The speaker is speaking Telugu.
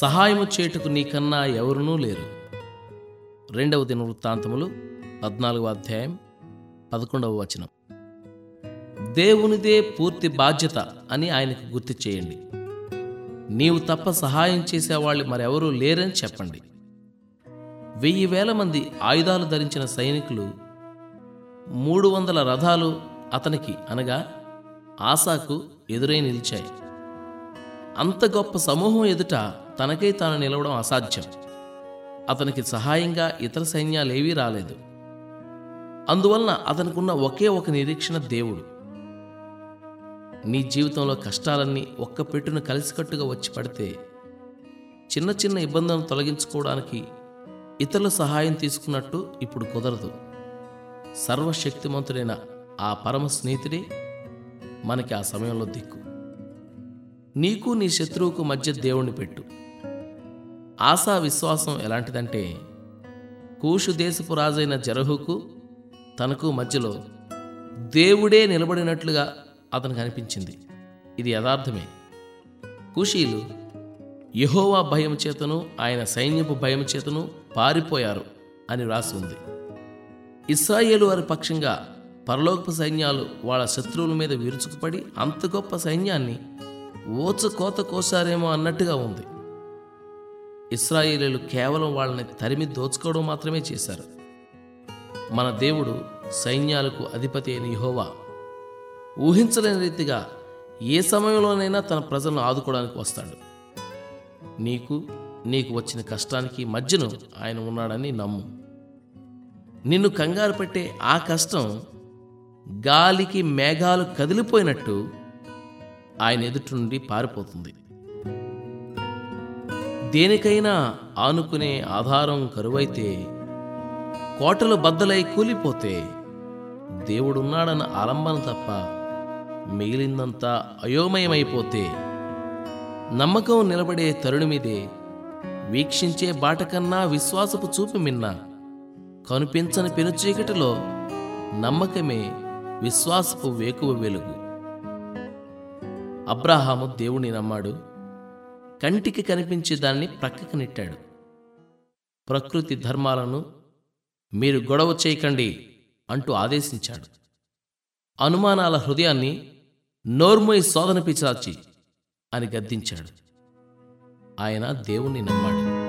సహాయము చేటుకు నీకన్నా ఎవరునూ లేరు. రెండవ దిన వృత్తాంతములు పద్నాలుగవ అధ్యాయం పదకొండవ వచనం. దేవునిదే పూర్తి బాధ్యత అని ఆయనకు గుర్తు చేయండి. నీవు తప్ప సహాయం చేసేవాళ్ళు మరెవరూ లేరని చెప్పండి. వెయ్యి వేల మంది ఆయుధాలు ధరించిన సైనికులు మూడు వందల రథాలు అతనికి అనగా ఆశాకు ఎదురై నిలిచాయి. అంత గొప్ప సమూహం ఎదుట తనకై తాను నిలవడం అసాధ్యం. అతనికి సహాయంగా ఇతర సైన్యాలేవీ రాలేదు. అందువలన అతనికున్న ఒకే ఒక నిరీక్షణ దేవుడు. నీ జీవితంలో కష్టాలన్నీ ఒక్క పెట్టును కలిసికట్టుగా వచ్చి పడితే చిన్న చిన్న ఇబ్బందులను తొలగించుకోవడానికి ఇతరుల సహాయం తీసుకున్నట్టు ఇప్పుడు కుదరదు. సర్వశక్తిమంతుడైన ఆ పరమ స్నేహితుడే మనకి ఆ సమయంలో దిక్కు. నీకు నీ శత్రువుకు మధ్య దేవుణ్ణి పెట్టు. ఆశా విశ్వాసం ఎలాంటిదంటే కూషు దేశపు రాజైన జరహుకు తనకు మధ్యలో దేవుడే నిలబడినట్లుగా అతనికి అనిపించింది. ఇది యథార్థమే. కూషీలు యహోవా భయం చేతను ఆయన సైన్యపు భయం చేతను పారిపోయారు అని వ్రాసి ఉంది. ఇస్రాయేలు వారి పక్షంగా పరలోకపు సైన్యాలు వాళ్ళ శత్రువుల మీద విరుచుకుపడి అంత గొప్ప సైన్యాన్ని ఓచ కోత కోసారేమో అన్నట్టుగా ఉంది. ఇస్రాయేలీలు కేవలం వాళ్ళని తరిమి దోచుకోవడం మాత్రమే చేశారు. మన దేవుడు సైన్యాలకు అధిపతి అయిన యహోవా ఊహించలేని రీతిగా ఏ సమయంలోనైనా తన ప్రజలను ఆదుకోవడానికి వస్తాడు. నీకు నీకు వచ్చిన కష్టానికి మధ్యను ఆయన ఉన్నాడని నమ్ము. నిన్ను కంగారు పెట్టే ఆ కష్టం గాలికి మేఘాలు కదిలిపోయినట్టు ఆయన ఎదుటి నుండి పారిపోతుంది. దేనికైనా ఆనుకునే ఆధారం కరువైతే కోటలు బద్దలై కూలిపోతే దేవుడున్నాడన్న ఆలంబన తప్ప మిగిలిందంతా అయోమయమైపోతే నమ్మకం నిలబడే తరుణమిదే వీక్షించే బాట కన్నా విశ్వాసపు చూపు మిన్న కనిపించని పెనుచీకటిలో నమ్మకమే విశ్వాసపు వేకువ వెలుగు. అబ్రాహాము దేవుణ్ణి నమ్మాడు. కంటికి కనిపించే దాన్ని ప్రక్కకి నెట్టాడు. ప్రకృతి ధర్మాలను మీరు గొడవ చేయకండి అంటూ ఆదేశించాడు. అనుమానాల హృదయాన్ని నోర్మోయ్ శోధన పిచాచి అని గద్దించాడు. ఆయన దేవుణ్ణి నమ్మాడు.